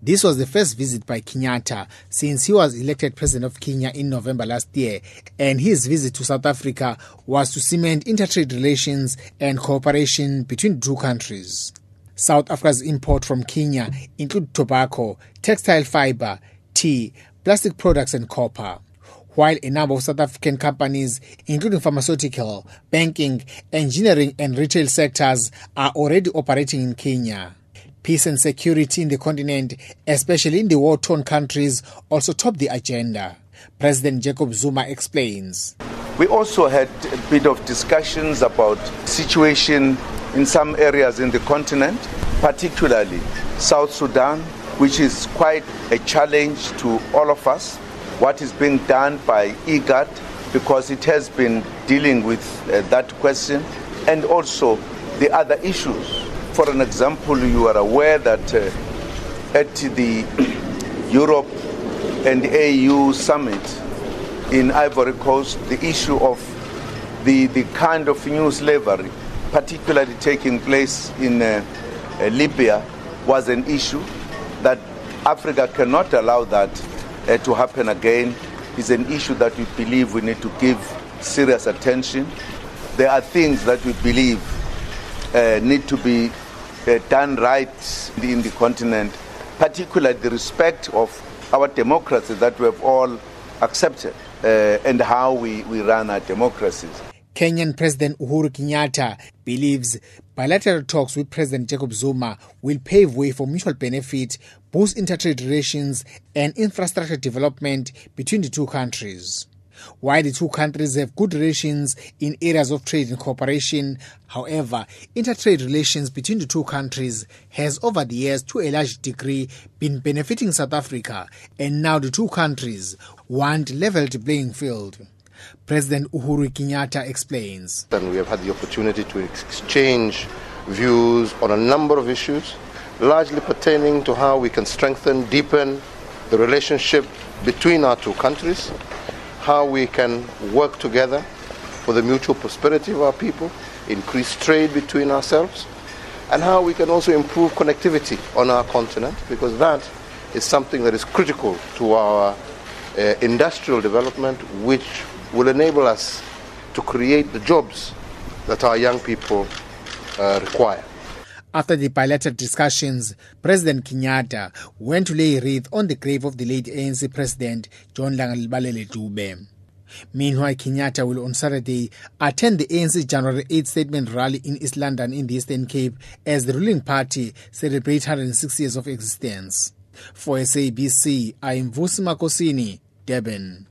This was the first visit by Kenyatta since he was elected president of Kenya in November last year, and his visit to South Africa was to cement intertrade relations and cooperation between two countries. South Africa's import from Kenya include tobacco, textile fiber, tea, plastic products, and copper. While a number of South African companies, including pharmaceutical, banking, engineering, and retail sectors, are already operating in Kenya. Peace and security in the continent, especially in the war torn countries, also top the agenda. President Jacob Zuma explains. We also had a bit of discussions about situation in some areas in the continent, particularly South Sudan, which is quite a challenge to all of us. What is being done by IGAD, because it has been dealing with uh, that question, and also the other issues. For an example, you are aware that uh, at the Europe and AU summit in Ivory Coast, the issue of the, the kind of new slavery particularly taking place in uh, uh, Libya, was an issue that Africa cannot allow that uh, to happen again. Is an issue that we believe we need to give serious attention. There are things that we believe uh, need to be done right in the continent, particularly the respect of our democracy that we have all accepted uh, and how we, we run our democracies. Kenyan President Uhuru Kenyatta believes bilateral talks with President Jacob Zuma will pave way for mutual benefit, boost intertrade relations, and infrastructure development between the two countries. While the two countries have good relations in areas of trade and cooperation, however, intertrade relations between the two countries has over the years to a large degree been benefiting South Africa, and now the two countries want leveled playing field. President Uhuru Kenyatta explains. And we have had the opportunity to exchange views on a number of issues, largely pertaining to how we can strengthen, deepen the relationship between our two countries, how we can work together for the mutual prosperity of our people, increase trade between ourselves, and how we can also improve connectivity on our continent, because that is something that is critical to our uh, industrial development, which will enable us to create the jobs that our young people uh, require. After the bilateral discussions, President Kenyatta went to lay a wreath on the grave of the late ANC President John Langalibalele Dube. Meanwhile, Kenyatta will on Saturday attend the ANC January 8 statement rally in East London in the Eastern Cape as the ruling party celebrates 106 years of existence. For SABC, I am Vusi Makosini, Durban.